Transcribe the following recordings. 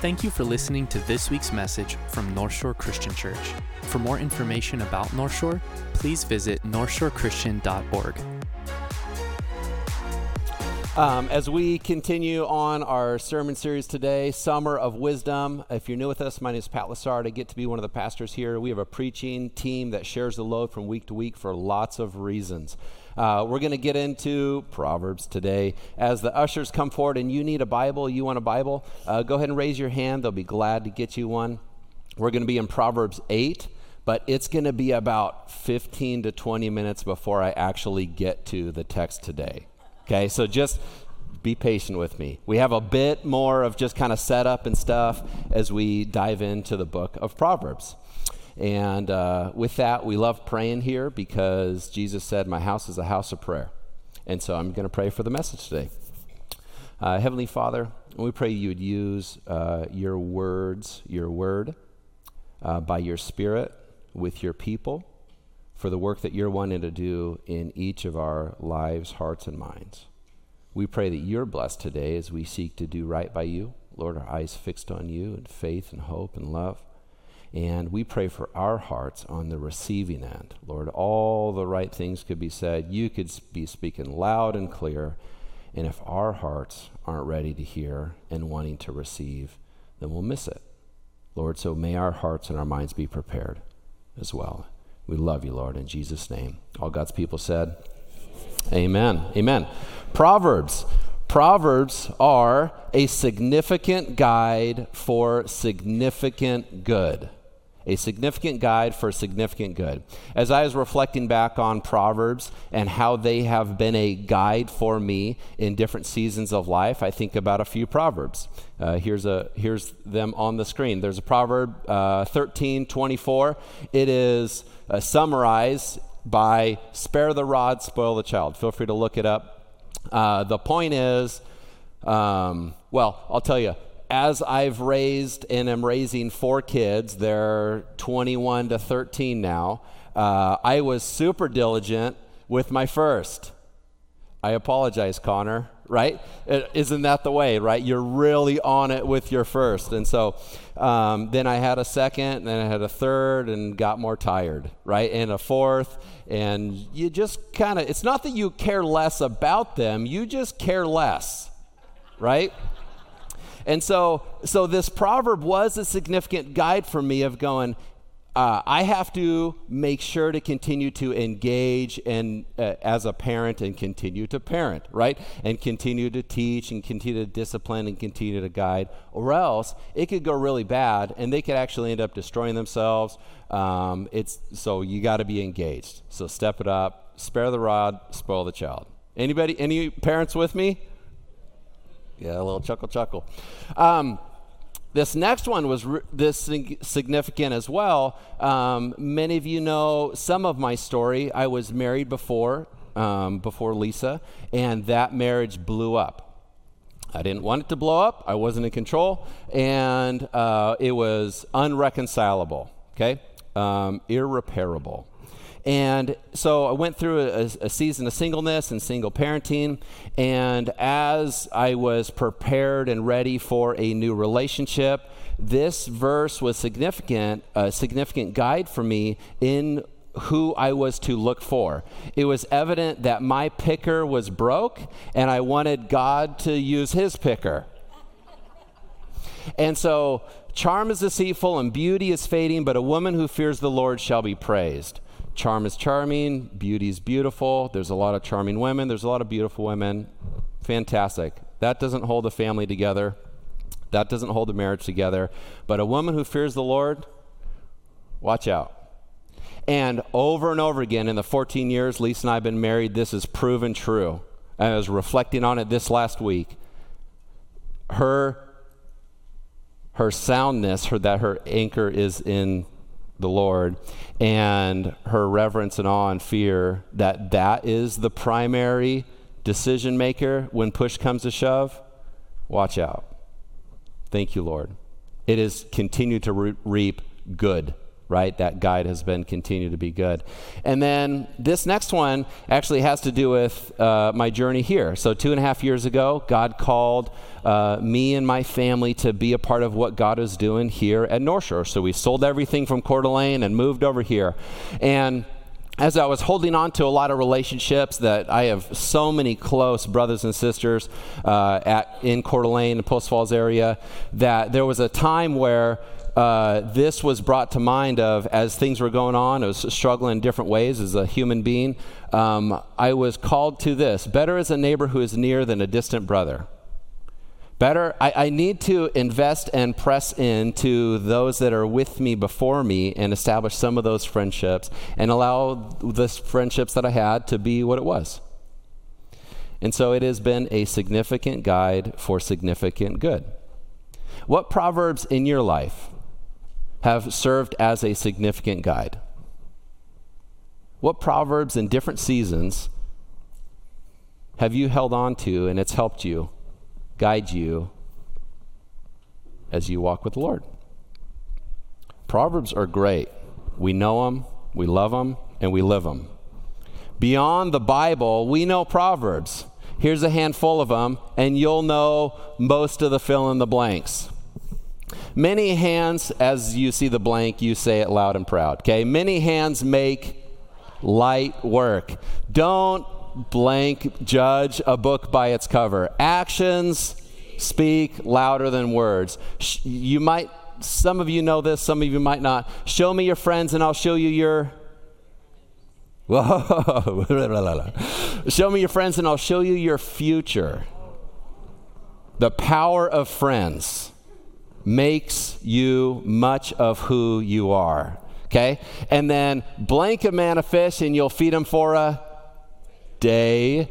Thank you for listening to this week's message from North Shore Christian Church. For more information about North Shore, please visit northshorechristian.org. Um, as we continue on our sermon series today, Summer of Wisdom. If you're new with us, my name is Pat Lassard. I get to be one of the pastors here. We have a preaching team that shares the load from week to week for lots of reasons. Uh, we're going to get into Proverbs today. As the ushers come forward and you need a Bible, you want a Bible, uh, go ahead and raise your hand. They'll be glad to get you one. We're going to be in Proverbs 8 but it's going to be about 15 to 20 minutes before I actually get to the text today. Okay, so just be patient with me. We have a bit more of just kind of setup and stuff as we dive into the book of Proverbs. And uh, with that, we love praying here because Jesus said, My house is a house of prayer. And so I'm going to pray for the message today. Uh, Heavenly Father, we pray you would use uh, your words, your word, uh, by your Spirit with your people for the work that you're wanting to do in each of our lives, hearts, and minds. We pray that you're blessed today as we seek to do right by you. Lord, our eyes fixed on you in faith and hope and love. And we pray for our hearts on the receiving end. Lord, all the right things could be said. You could be speaking loud and clear. And if our hearts aren't ready to hear and wanting to receive, then we'll miss it. Lord, so may our hearts and our minds be prepared as well. We love you, Lord, in Jesus' name. All God's people said, Amen. Amen. Proverbs. Proverbs are a significant guide for significant good a significant guide for significant good. As I was reflecting back on Proverbs and how they have been a guide for me in different seasons of life, I think about a few Proverbs. Uh, here's, a, here's them on the screen. There's a Proverb uh, 13 24. It is uh, summarized by spare the rod, spoil the child. Feel free to look it up. Uh, the point is, um, well, I'll tell you, as I've raised and am raising four kids, they're 21 to 13 now, uh, I was super diligent with my first. I apologize, Connor, right? Isn't that the way, right? You're really on it with your first. And so um, then I had a second, and then I had a third, and got more tired, right? And a fourth. And you just kind of, it's not that you care less about them, you just care less, right? And so, so this proverb was a significant guide for me of going, uh, I have to make sure to continue to engage and uh, as a parent and continue to parent, right? And continue to teach and continue to discipline and continue to guide, or else it could go really bad and they could actually end up destroying themselves. Um, it's so you got to be engaged. So step it up, spare the rod, spoil the child. Anybody? Any parents with me? Yeah, a little chuckle, chuckle. Um, this next one was re- this significant as well. Um, many of you know some of my story. I was married before, um, before Lisa, and that marriage blew up. I didn't want it to blow up. I wasn't in control, and uh, it was unreconcilable. Okay, um, irreparable. And so I went through a, a, season of singleness and single parenting. And as I was prepared and ready for a new relationship, this verse was significant, a significant guide for me in who I was to look for. It was evident that my picker was broke, and I wanted God to use his picker. And so, charm is deceitful and beauty is fading, but a woman who fears the Lord shall be praised charm is charming, beauty is beautiful. There's a lot of charming women, there's a lot of beautiful women. Fantastic. That doesn't hold a family together. That doesn't hold a marriage together. But a woman who fears the Lord, watch out. And over and over again in the 14 years Lisa and I have been married, this is proven true. I was reflecting on it this last week. Her her soundness, her that her anchor is in the Lord and her reverence and awe and fear that that is the primary decision maker when push comes to shove, watch out. Thank you, Lord. It has continued to re- reap good right? That guide has been continued to be good. And then this next one actually has to do with uh, my journey here. So, two and a half years ago, God called uh, me and my family to be a part of what God is doing here at North Shore. So, we sold everything from Coeur d'Alene and moved over here. And as I was holding on to a lot of relationships that I have so many close brothers and sisters uh, at in Coeur d'Alene Post Falls area, that there was a time where uh, this was brought to mind of as things were going on. I was struggling in different ways as a human being. Um, I was called to this: better is a neighbor who is near than a distant brother. Better, I, I, need to invest and press into those that are with me before me and establish some of those friendships and allow the friendships that I had to be what it was. And so it has been a significant guide for significant good. What proverbs in your life have served as a significant guide? What proverbs in different seasons have you held on to and it's helped you? guide you as you walk with the Lord. Proverbs are great. We know them, we love them, and we live them. Beyond the Bible, we know Proverbs. Here's a handful of them, and you'll know most of the fill in the blanks. Many hands, as you see the blank, you say it loud and proud. Okay? Many hands make light work. Don't blank judge a book by its cover. Actions speak louder than words. You might, some of you know this, some of you might not. Show me your friends and I'll show you your. Whoa. show me your friends and I'll show you your future. The power of friends makes you much of who you are. Okay? And then blank a man a fish and you'll feed him for a day.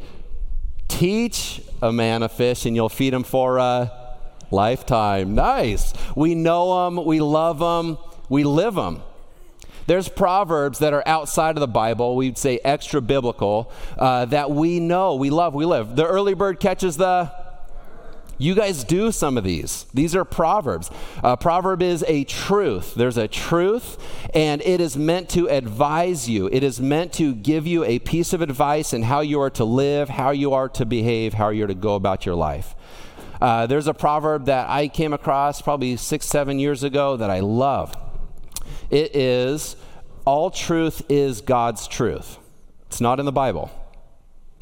Teach a man a fish and you'll feed him for a lifetime. Nice. We know them, we love them, we live them. There's proverbs that are outside of the Bible, we'd say extra biblical, uh, that we know, we love, we live. The early bird catches the you guys do some of these. These are proverbs. A proverb is a truth. There's a truth, and it is meant to advise you. It is meant to give you a piece of advice in how you are to live, how you are to behave, how you're to go about your life. Uh, there's a proverb that I came across probably six, seven years ago that I love. It is, All truth is God's truth. It's not in the Bible.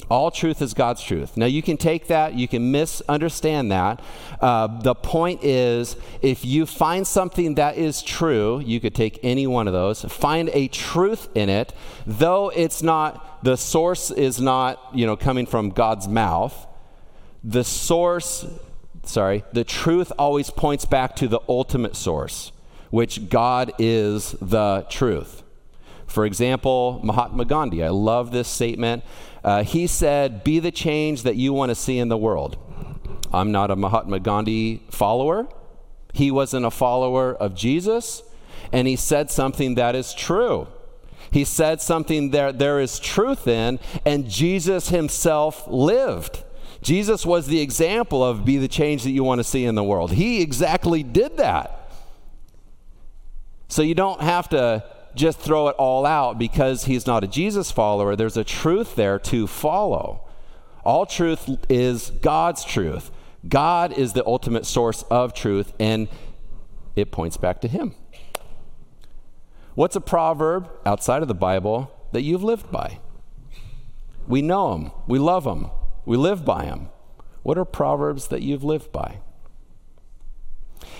All truth is God's truth. Now, you can take that, you can misunderstand that. Uh, the point is, if you find something that is true, you could take any one of those, find a truth in it, though it's not, the source is not, you know, coming from God's mouth. The source, sorry, the truth always points back to the ultimate source, which God is the truth. For example, Mahatma Gandhi, I love this statement. Uh, he said, Be the change that you want to see in the world. I'm not a Mahatma Gandhi follower. He wasn't a follower of Jesus, and he said something that is true. He said something that there is truth in, and Jesus himself lived. Jesus was the example of be the change that you want to see in the world. He exactly did that. So you don't have to just throw it all out because he's not a Jesus follower. There's a truth there to follow. All truth is God's truth. God is the ultimate source of truth, and it points back to Him. What's a proverb outside of the Bible that you've lived by? We know them, we love them, we live by them. What are proverbs that you've lived by?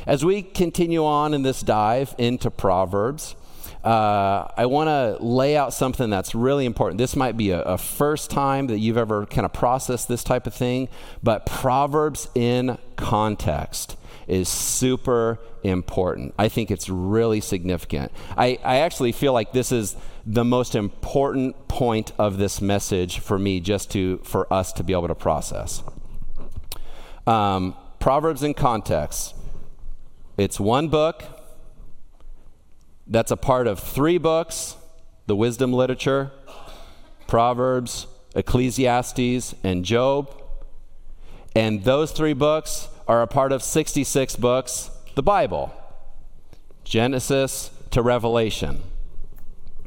As we continue on in this dive into Proverbs, uh, I want to lay out something that's really important. This might be a, a first time that you've ever kind of processed this type of thing, but Proverbs in context is super important. I think it's really significant. I, I actually feel like this is the most important point of this message for me, just to for us to be able to process. Um, Proverbs in context. It's one book that's a part of three books the wisdom literature, Proverbs, Ecclesiastes, and Job. And those three books are a part of 66 books, the Bible Genesis to Revelation.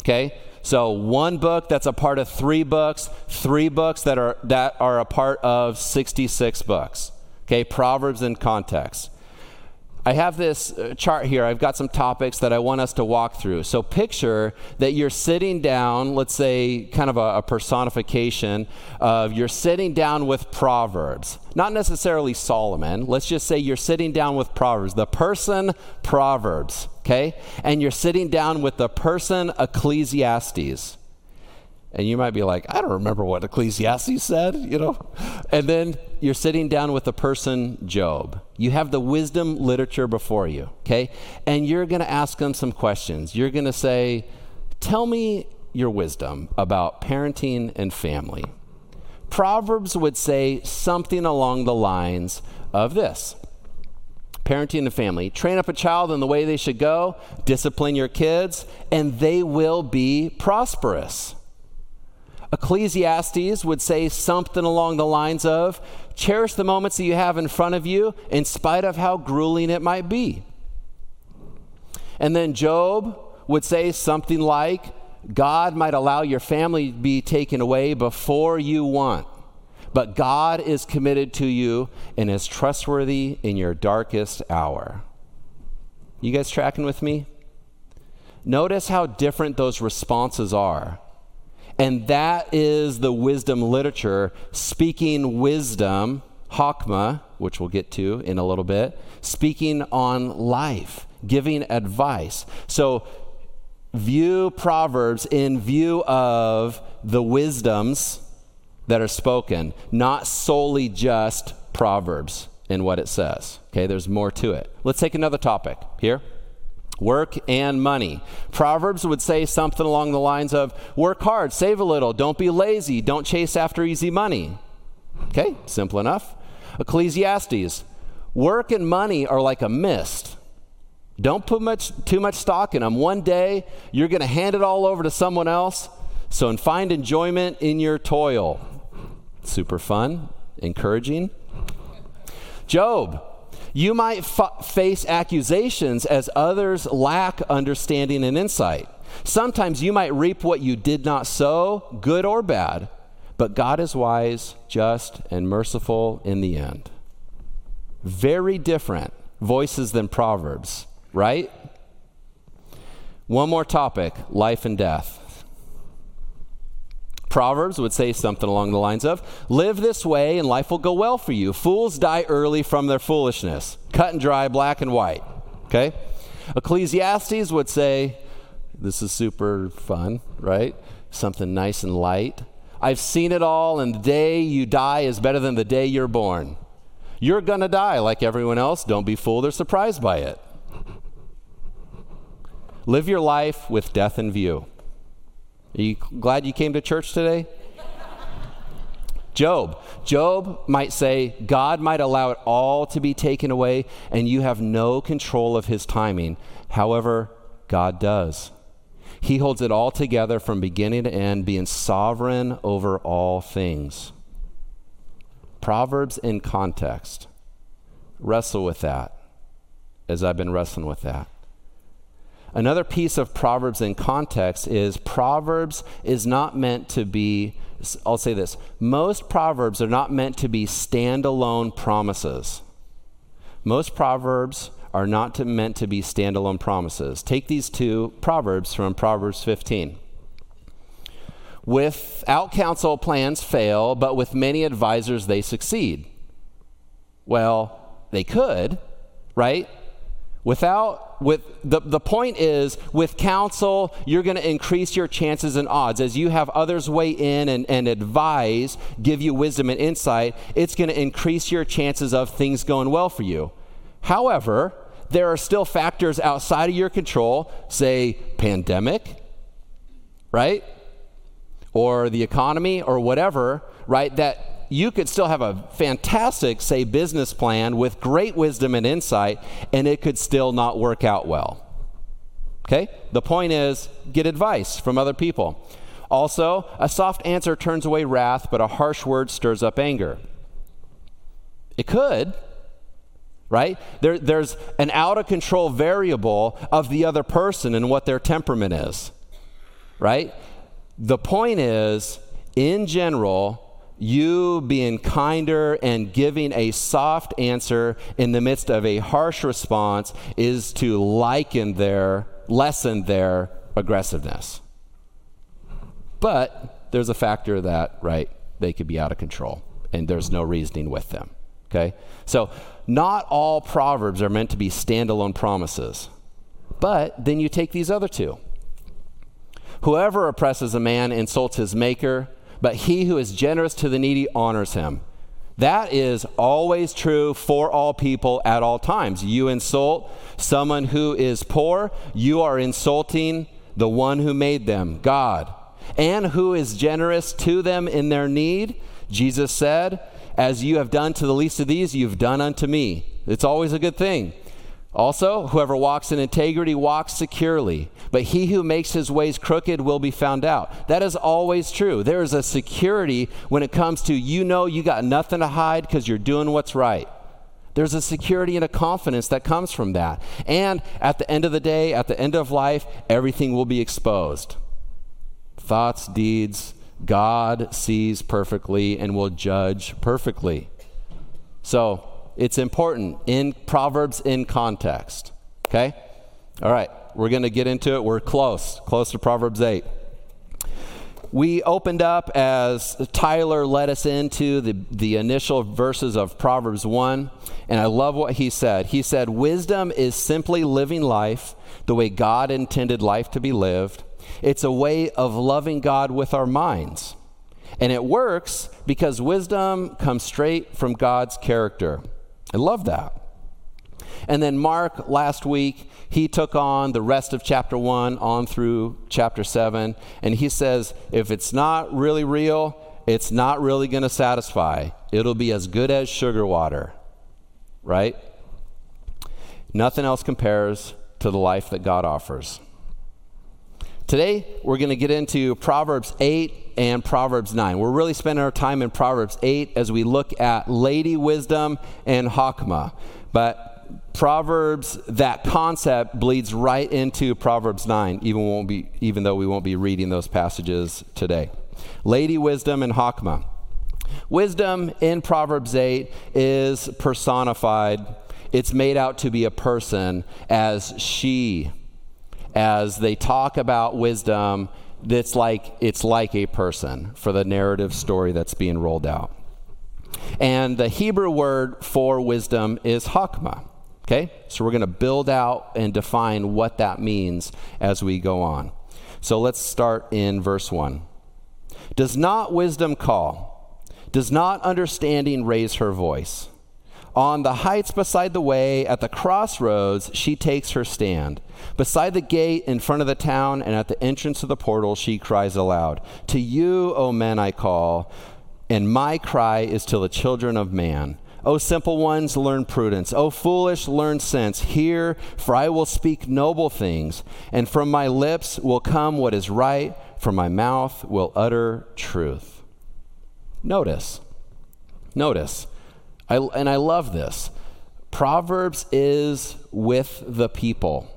Okay? So one book that's a part of three books, three books that are that are a part of 66 books. Okay? Proverbs in context. I have this uh, chart here. I've got some topics that I want us to walk through. So picture that you're sitting down, let's say kind of a, a, personification of you're sitting down with Proverbs. Not necessarily Solomon. Let's just say you're sitting down with Proverbs, the person Proverbs, okay? And you're sitting down with the person Ecclesiastes. And you might be like, I don't remember what Ecclesiastes said, you know? And then you're sitting down with the person Job. You have the wisdom literature before you, okay? And you're to ask them some questions. You're to say, Tell me your wisdom about parenting and family. Proverbs would say something along the lines of this parenting and family. Train up a child in the way they should go, discipline your kids, and they will be prosperous. Ecclesiastes would say something along the lines of cherish the moments that you have in front of you in spite of how grueling it might be. And then Job would say something like God might allow your family to be taken away before you want, but God is committed to you and is trustworthy in your darkest hour. You guys tracking with me? Notice how different those responses are. And that is the wisdom literature, speaking wisdom, Hakma, which we'll get to in a little bit, speaking on life, giving advice. So view Proverbs in view of the wisdoms that are spoken, not solely just Proverbs in what it says. Okay, there's more to it. Let's take another topic here work and money. Proverbs would say something along the lines of work hard, save a little, don't be lazy, don't chase after easy money. Okay, simple enough. Ecclesiastes, work and money are like a mist. Don't put much too much stock in them. One day you're going to hand it all over to someone else. So and find enjoyment in your toil. Super fun, encouraging. Job, you might face accusations as others lack understanding and insight. Sometimes you might reap what you did not sow, good or bad, but God is wise, just, and merciful in the end. Very different voices than Proverbs, right? One more topic life and death. Proverbs would say something along the lines of Live this way and life will go well for you. Fools die early from their foolishness. Cut and dry, black and white. Okay? Ecclesiastes would say, This is super fun, right? Something nice and light. I've seen it all, and the day you die is better than the day you're born. You're going to die like everyone else. Don't be fooled or surprised by it. Live your life with death in view. Are you glad you came to church today? Job. Job might say, God might allow it all to be taken away, and you have no control of his timing. However, God does. He holds it all together from beginning to end, being sovereign over all things. Proverbs in context. Wrestle with that as I've been wrestling with that. Another piece of Proverbs in context is Proverbs is not meant to be, I'll say this, most Proverbs are not meant to be standalone promises. Most Proverbs are not to, meant to be standalone promises. Take these two Proverbs from Proverbs 15. Without counsel, plans fail, but with many advisors, they succeed. Well, they could, right? Without, with the, the point is, with counsel, you're going to increase your chances and odds. As you have others weigh in and, and advise, give you wisdom and insight, it's going to increase your chances of things going well for you. However, there are still factors outside of your control, say pandemic, right? Or the economy or whatever, right? That you could still have a fantastic, say, business plan with great wisdom and insight, and it could still not work out well. Okay? The point is get advice from other people. Also, a soft answer turns away wrath, but a harsh word stirs up anger. It could, right? There, there's an out of control variable of the other person and what their temperament is, right? The point is, in general, you being kinder and giving a soft answer in the midst of a harsh response is to liken their, lessen their aggressiveness. But there's a factor that, right, they could be out of control and there's no reasoning with them. Okay? So, not all proverbs are meant to be standalone promises. But then you take these other two. Whoever oppresses a man insults his maker, but he who is generous to the needy honors him. That is always true for all people at all times. You insult someone who is poor, you are insulting the one who made them, God. And who is generous to them in their need, Jesus said, As you have done to the least of these, you've done unto me. It's always a good thing. Also, whoever walks in integrity walks securely, but he who makes his ways crooked will be found out. That is always true. There is a security when it comes to you know you got nothing to hide because you're doing what's right. There's a security and a confidence that comes from that. And at the end of the day, at the end of life, everything will be exposed thoughts, deeds. God sees perfectly and will judge perfectly. So, it's important in Proverbs in context. Okay? All right, we're going to get into it. We're close, close to Proverbs 8. We opened up as Tyler led us into the, the initial verses of Proverbs 1, and I love what he said. He said, Wisdom is simply living life the way God intended life to be lived. It's a way of loving God with our minds. And it works because wisdom comes straight from God's character. I love that. And then Mark last week, he took on the rest of chapter 1 on through chapter 7. And he says, if it's not really real, it's not really going to satisfy. It'll be as good as sugar water, right? Nothing else compares to the life that God offers. Today, we're going to get into Proverbs 8 and Proverbs 9. We're really spending our time in Proverbs 8 as we look at Lady Wisdom and Hakma. But Proverbs, that concept bleeds right into Proverbs 9, even, won't be, even though we won't be reading those passages today. Lady Wisdom and Hakma. Wisdom in Proverbs 8 is personified, it's made out to be a person as she as they talk about wisdom that's like it's like a person for the narrative story that's being rolled out. And the Hebrew word for wisdom is hakma. Okay? So we're going to build out and define what that means as we go on. So let's start in verse 1. Does not wisdom call? Does not understanding raise her voice? On the heights beside the way, at the crossroads, she takes her stand. Beside the gate in front of the town and at the entrance of the portal, she cries aloud To you, O men, I call, and my cry is to the children of man. O simple ones, learn prudence. O foolish, learn sense. Hear, for I will speak noble things, and from my lips will come what is right, from my mouth will utter truth. Notice, notice I, and I love this. Proverbs is with the people.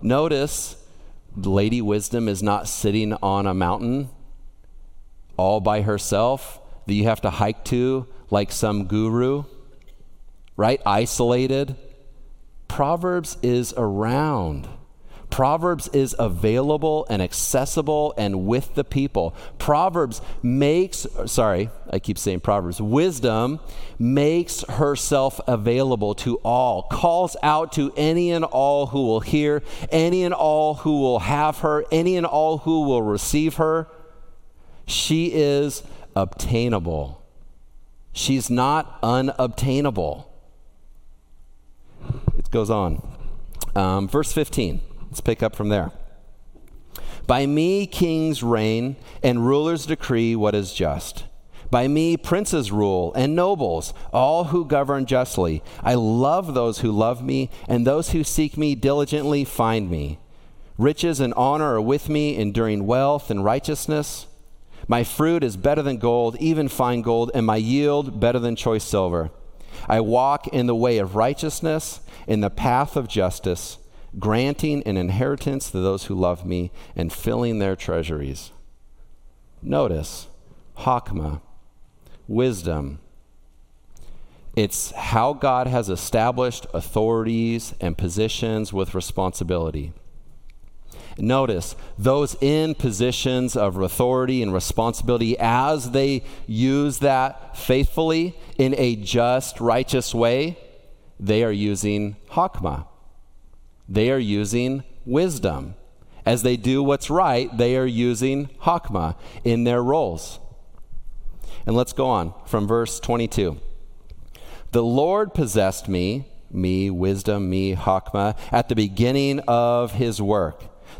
Notice, Lady Wisdom is not sitting on a mountain all by herself that you have to hike to like some guru, right? Isolated. Proverbs is around. Proverbs is available and accessible and with the people. Proverbs makes, sorry, I keep saying Proverbs, wisdom makes herself available to all, calls out to any and all who will hear, any and all who will have her, any and all who will receive her. She is obtainable. She's not unobtainable. It goes on. Um, verse 15. Let's pick up from there. By me, kings reign, and rulers decree what is just. By me, princes rule, and nobles, all who govern justly. I love those who love me, and those who seek me diligently find me. Riches and honor are with me, enduring wealth and righteousness. My fruit is better than gold, even fine gold, and my yield better than choice silver. I walk in the way of righteousness, in the path of justice, granting an inheritance to those who love me and filling their treasuries. Notice, Hakma, wisdom. It's how God has established authorities and positions with responsibility. Notice those in positions of authority and responsibility, as they use that faithfully in a just, righteous way, they are using Hakma. They are using wisdom. As they do what's right, they are using Hakma in their roles. And let's go on from verse 22. The Lord possessed me, me, wisdom, me, Hakma, at the beginning of his work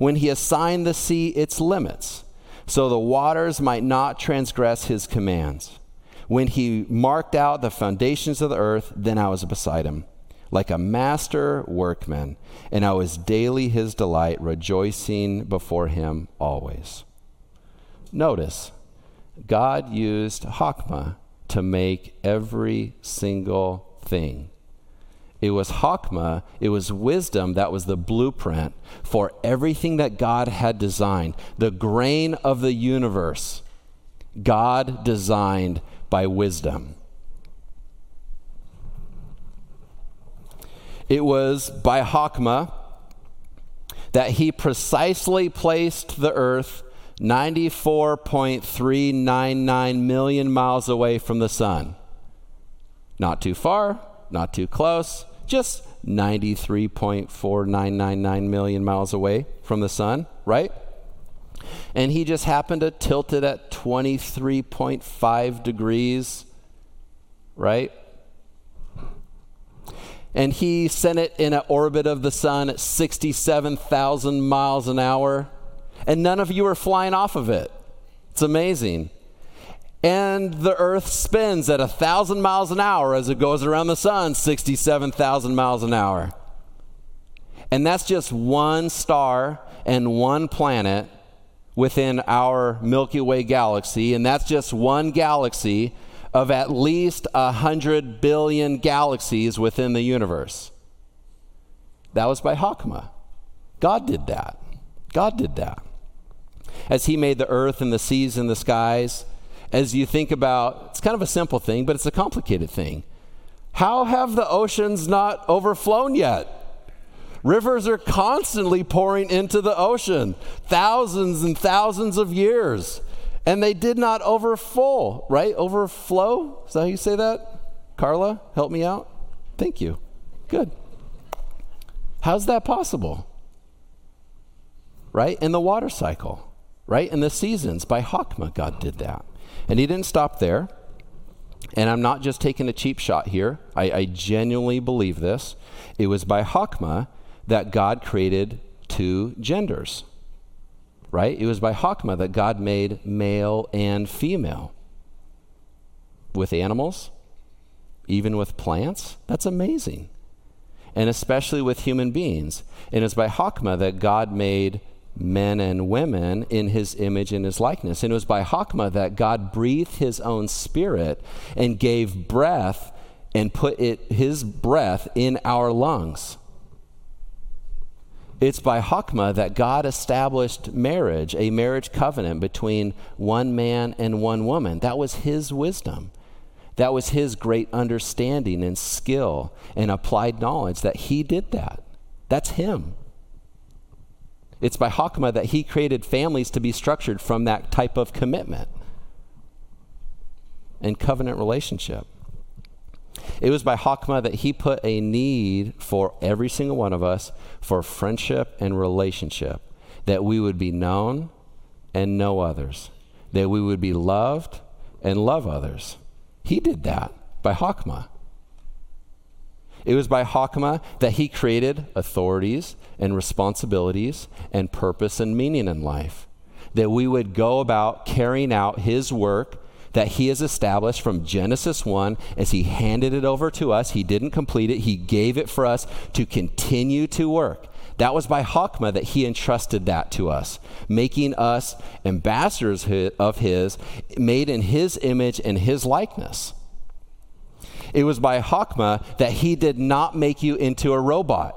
when he assigned the sea its limits, so the waters might not transgress his commands. When he marked out the foundations of the earth, then I was beside him, like a master workman, and I was daily his delight, rejoicing before him always. Notice, God used Hakma to make every single thing. It was Hakma, it was wisdom that was the blueprint for everything that God had designed. The grain of the universe, God designed by wisdom. It was by Hakma that he precisely placed the earth 94.399 million miles away from the sun. Not too far, not too close, just 93.4999 million miles away from the sun, right? And he just happened to tilt it at 23.5 degrees, right? And he sent it in an orbit of the sun at 67,000 miles an hour. And none of you are flying off of it. It's amazing and the earth spins at a thousand miles an hour as it goes around the sun 67,000 miles an hour. And that's just one star and one planet within our Milky Way galaxy, and that's just one galaxy of at least a hundred billion galaxies within the universe. That was by Hakma. God did that. God did that. As He made the earth and the seas and the skies, as you think about it's kind of a simple thing, but it's a complicated thing. How have the oceans not overflown yet? Rivers are constantly pouring into the ocean, thousands and thousands of years, and they did not overflow, right? Overflow? Is that how you say that? Carla, help me out. Thank you. Good. How's that possible? Right? In the water cycle, right? In the seasons. By Hakma, God did that. And he didn't stop there. And I'm not just taking a cheap shot here. I, I genuinely believe this. It was by Hakma that God created two genders, right? It was by Hakma that God made male and female. With animals, even with plants, that's amazing. And especially with human beings. And it's by Hakma that God made men and women in his image and his likeness. And it was by Hakma that God breathed his own spirit and gave breath and put it, his breath in our lungs. It's by Hakma that God established marriage, a marriage covenant between one man and one woman. That was his wisdom. That was his great understanding and skill and applied knowledge that he did that. That's him. It's by Hakma that he created families to be structured from that type of commitment and covenant relationship. It was by Hakma that he put a need for every single one of us for friendship and relationship, that we would be known and know others, that we would be loved and love others. He did that by Hakma. It was by Hakma that he created authorities and responsibilities and purpose and meaning in life. That we would go about carrying out his work that he has established from Genesis 1 as he handed it over to us. He didn't complete it, he gave it for us to continue to work. That was by Hakma that he entrusted that to us, making us ambassadors of his, made in his image and his likeness. It was by Hakma that he did not make you into a robot.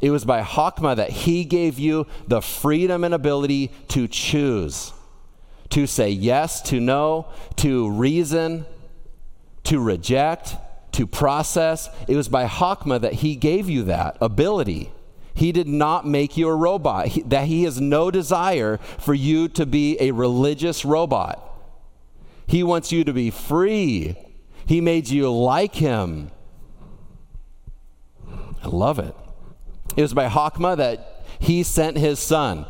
It was by Hakma that he gave you the freedom and ability to choose to say yes, to no, to reason, to reject, to process. It was by Hakma that he gave you that ability. He did not make you a robot, he, that he has no desire for you to be a religious robot. He wants you to be free. He made you like him. I love it. It was by Hakma that he sent his son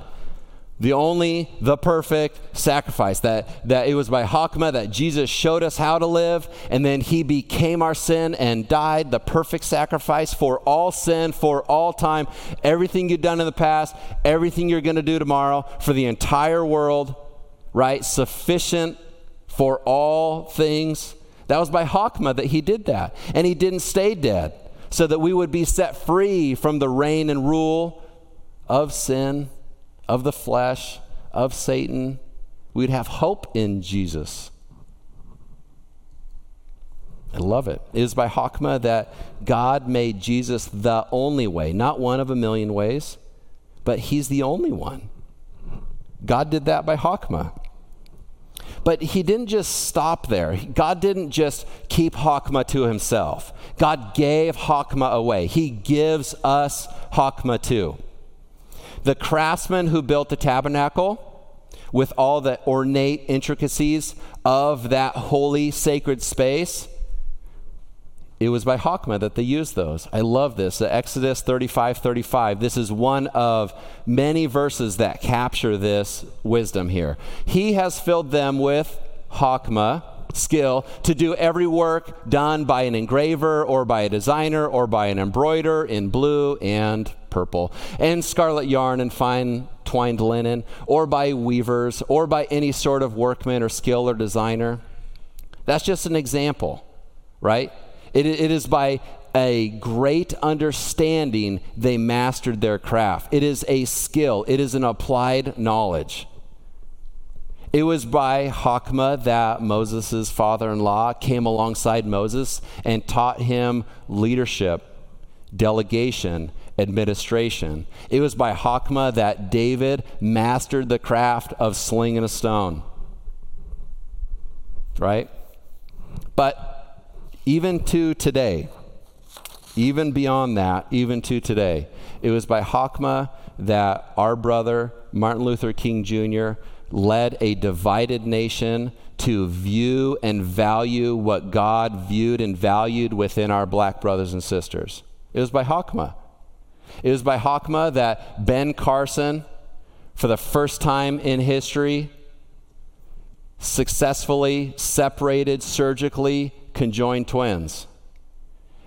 the only, the perfect sacrifice. That, that it was by Hakma that Jesus showed us how to live, and then he became our sin and died, the perfect sacrifice for all sin, for all time. Everything you've done in the past, everything you're going to do tomorrow, for the entire world, right? Sufficient for all things. That was by Hakma that he did that. And he didn't stay dead, so that we would be set free from the reign and rule of sin of the flesh, of Satan. We'd have hope in Jesus. I love it. It is by Hakma that God made Jesus the only way, not one of a million ways, but He's the only one. God did that by Hakma. But He didn't just stop there. God didn't just keep Hakma to Himself. God gave Hakma away. He gives us Hakma too. The craftsman who built the tabernacle, with all the ornate intricacies of that holy, sacred space, it was by Hakma that they used those. I love this. Exodus 35 35. This is one of many verses that capture this wisdom here. He has filled them with Hakma, skill, to do every work done by an engraver or by a designer or by an embroiderer in blue and purple, and scarlet yarn and fine twined linen, or by weavers, or by any sort of workman or skill or designer. That's just an example, right? It, it is by a great understanding they mastered their craft. It is a skill, it is an applied knowledge. It was by Hakma that Moses' father in law came alongside Moses and taught him leadership, delegation, administration. It was by Hakma that David mastered the craft of slinging a stone. Right? But even to today, even beyond that, even to today, it was by Hakma that our brother, Martin Luther King Jr., led a divided nation to view and value what God viewed and valued within our black brothers and sisters. It was by Hakma. It was by Hakma that Ben Carson, for the first time in history, successfully separated surgically conjoined twins.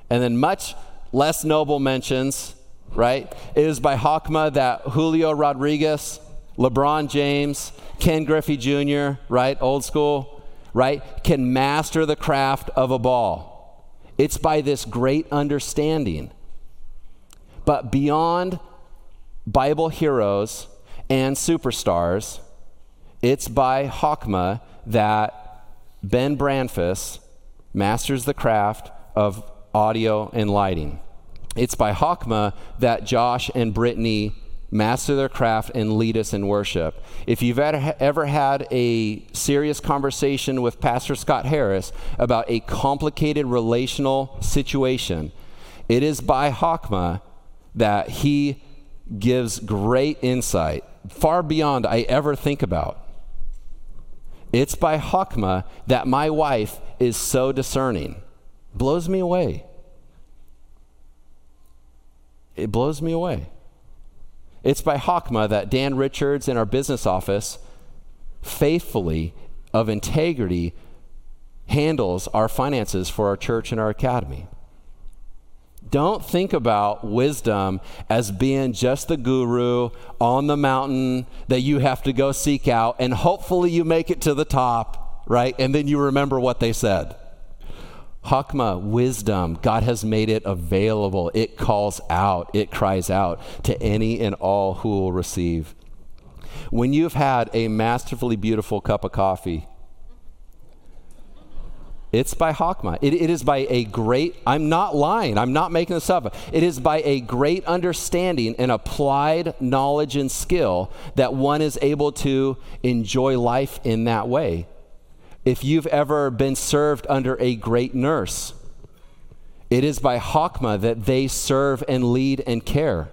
And then much less noble mentions, right? It is by Hakma that Julio Rodriguez, LeBron James, Ken Griffey Jr., right? Old school, right? Can master the craft of a ball. It's by this great understanding but beyond Bible heroes and superstars, it's by Hakma that Ben Branfus masters the craft of audio and lighting. It's by Hakma that Josh and Brittany master their craft and lead us in worship. If you've ever had a serious conversation with Pastor Scott Harris about a complicated relational situation, it is by Hakma that he gives great insight, far beyond I ever think about. It's by Hakma that my wife is so discerning. Blows me away. It blows me away. It's by Hakma that Dan Richards in our business office faithfully, of integrity, handles our finances for our church and our academy. Don't think about wisdom as being just the guru on the mountain that you have to go seek out, and hopefully you make it to the top, right? And then you remember what they said. Hakma, wisdom, God has made it available. It calls out, it cries out to any and all who will receive. When you've had a masterfully beautiful cup of coffee, it's by Hakma. It, it is by a great, I'm not lying, I'm not making this up. It is by a great understanding and applied knowledge and skill that one is able to enjoy life in that way. If you've ever been served under a great nurse, it is by Hakma that they serve and lead and care.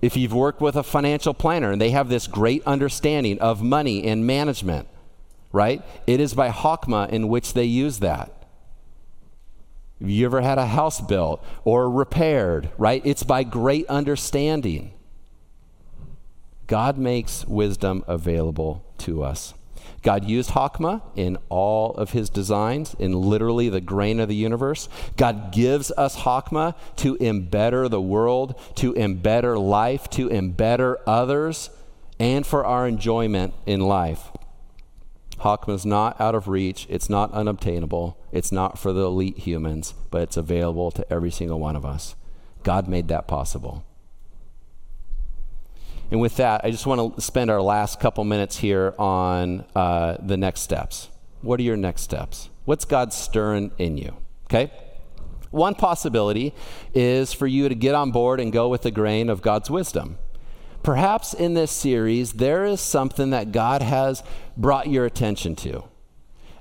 If you've worked with a financial planner and they have this great understanding of money and management, right? It is by Hakma in which they use that. Have you ever had a house built or repaired, right? It's by great understanding. God makes wisdom available to us. God used Hakma in all of his designs, in literally the grain of the universe. God gives us Hakma to embetter the world, to embetter life, to embetter others, and for our enjoyment in life. Hakma is not out of reach, it's not unobtainable, it's not for the elite humans, but it's available to every single one of us. God made that possible. And with that, I just want to spend our last couple minutes here on uh, the next steps. What are your next steps? What's God stirring in you? Okay? One possibility is for you to get on board and go with the grain of God's wisdom perhaps in this series, there is something that God has brought your attention to.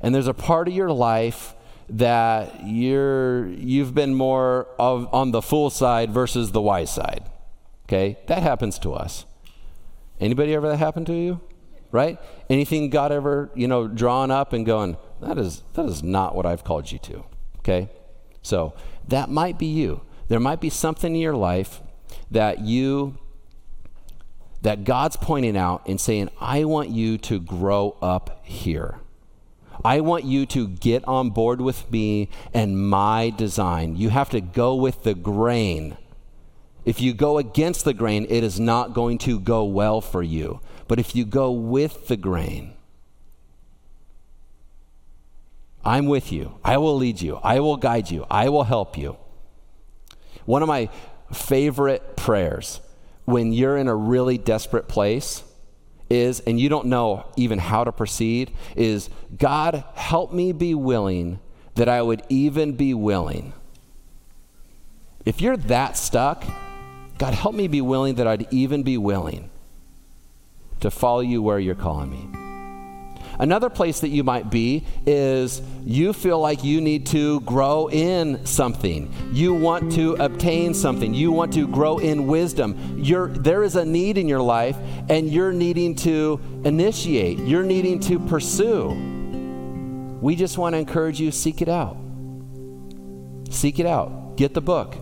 And there's a part of your life that you're, you've been more of, on the fool side versus the wise side. Okay? That happens to us. Anybody ever that happened to you? Right? Anything God ever, you know, drawn up and going, that is, that is not what I've called you to. Okay? So that might be you. There might be something in your life that you that God's pointing out and saying, I want you to grow up here. I want you to get on board with me and my design. You have to go with the grain. If you go against the grain, it is not going to go well for you. But if you go with the grain, I'm with you. I will lead you. I will guide you. I will help you. One of my favorite prayers when you're in a really desperate place is, and you don't know even how to proceed, is God, help me be willing that I would even be willing. If you're that stuck, God, help me be willing that I'd even be willing to follow you where you're calling me. Another place that you might be is you feel like you need to grow in something. You want to obtain something. You want to grow in wisdom. You're, there is a need in your life, and you're needing to initiate, you're needing to pursue. We just want to encourage you seek it out. Seek it out. Get the book.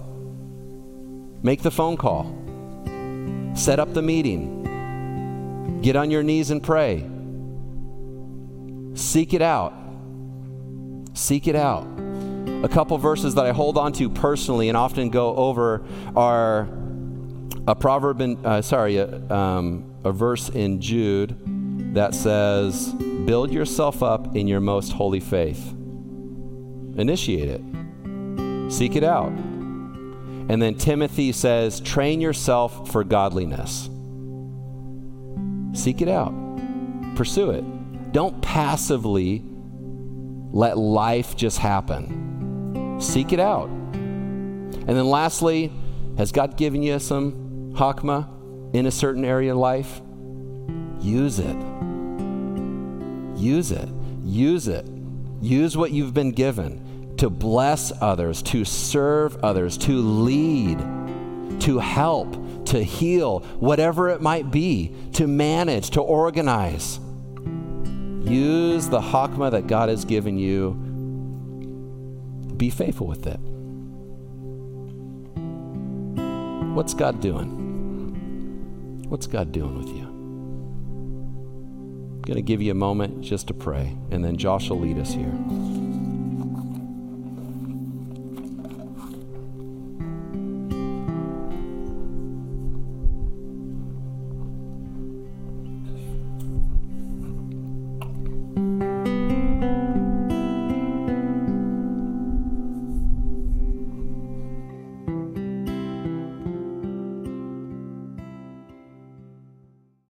Make the phone call. Set up the meeting. Get on your knees and pray Seek it out. Seek it out. A couple verses that I hold on to personally and often go over are a proverb in, uh, sorry, a, um, a verse in Jude that says, Build yourself up in your most holy faith. Initiate it. Seek it out. And then Timothy says, Train yourself for godliness. Seek it out. Pursue it. Don't passively let life just happen. Seek it out. And then lastly, has God given you some hakma in a certain area of life? Use it. Use it. Use it. Use what you've been given to bless others, to serve others, to lead, to help, to heal, whatever it might be, to manage, to organize. Use the hakma that God has given you. Be faithful with it. What's God doing? What's God doing with you? I'm going to give you a moment just to pray, and then Josh will lead us here.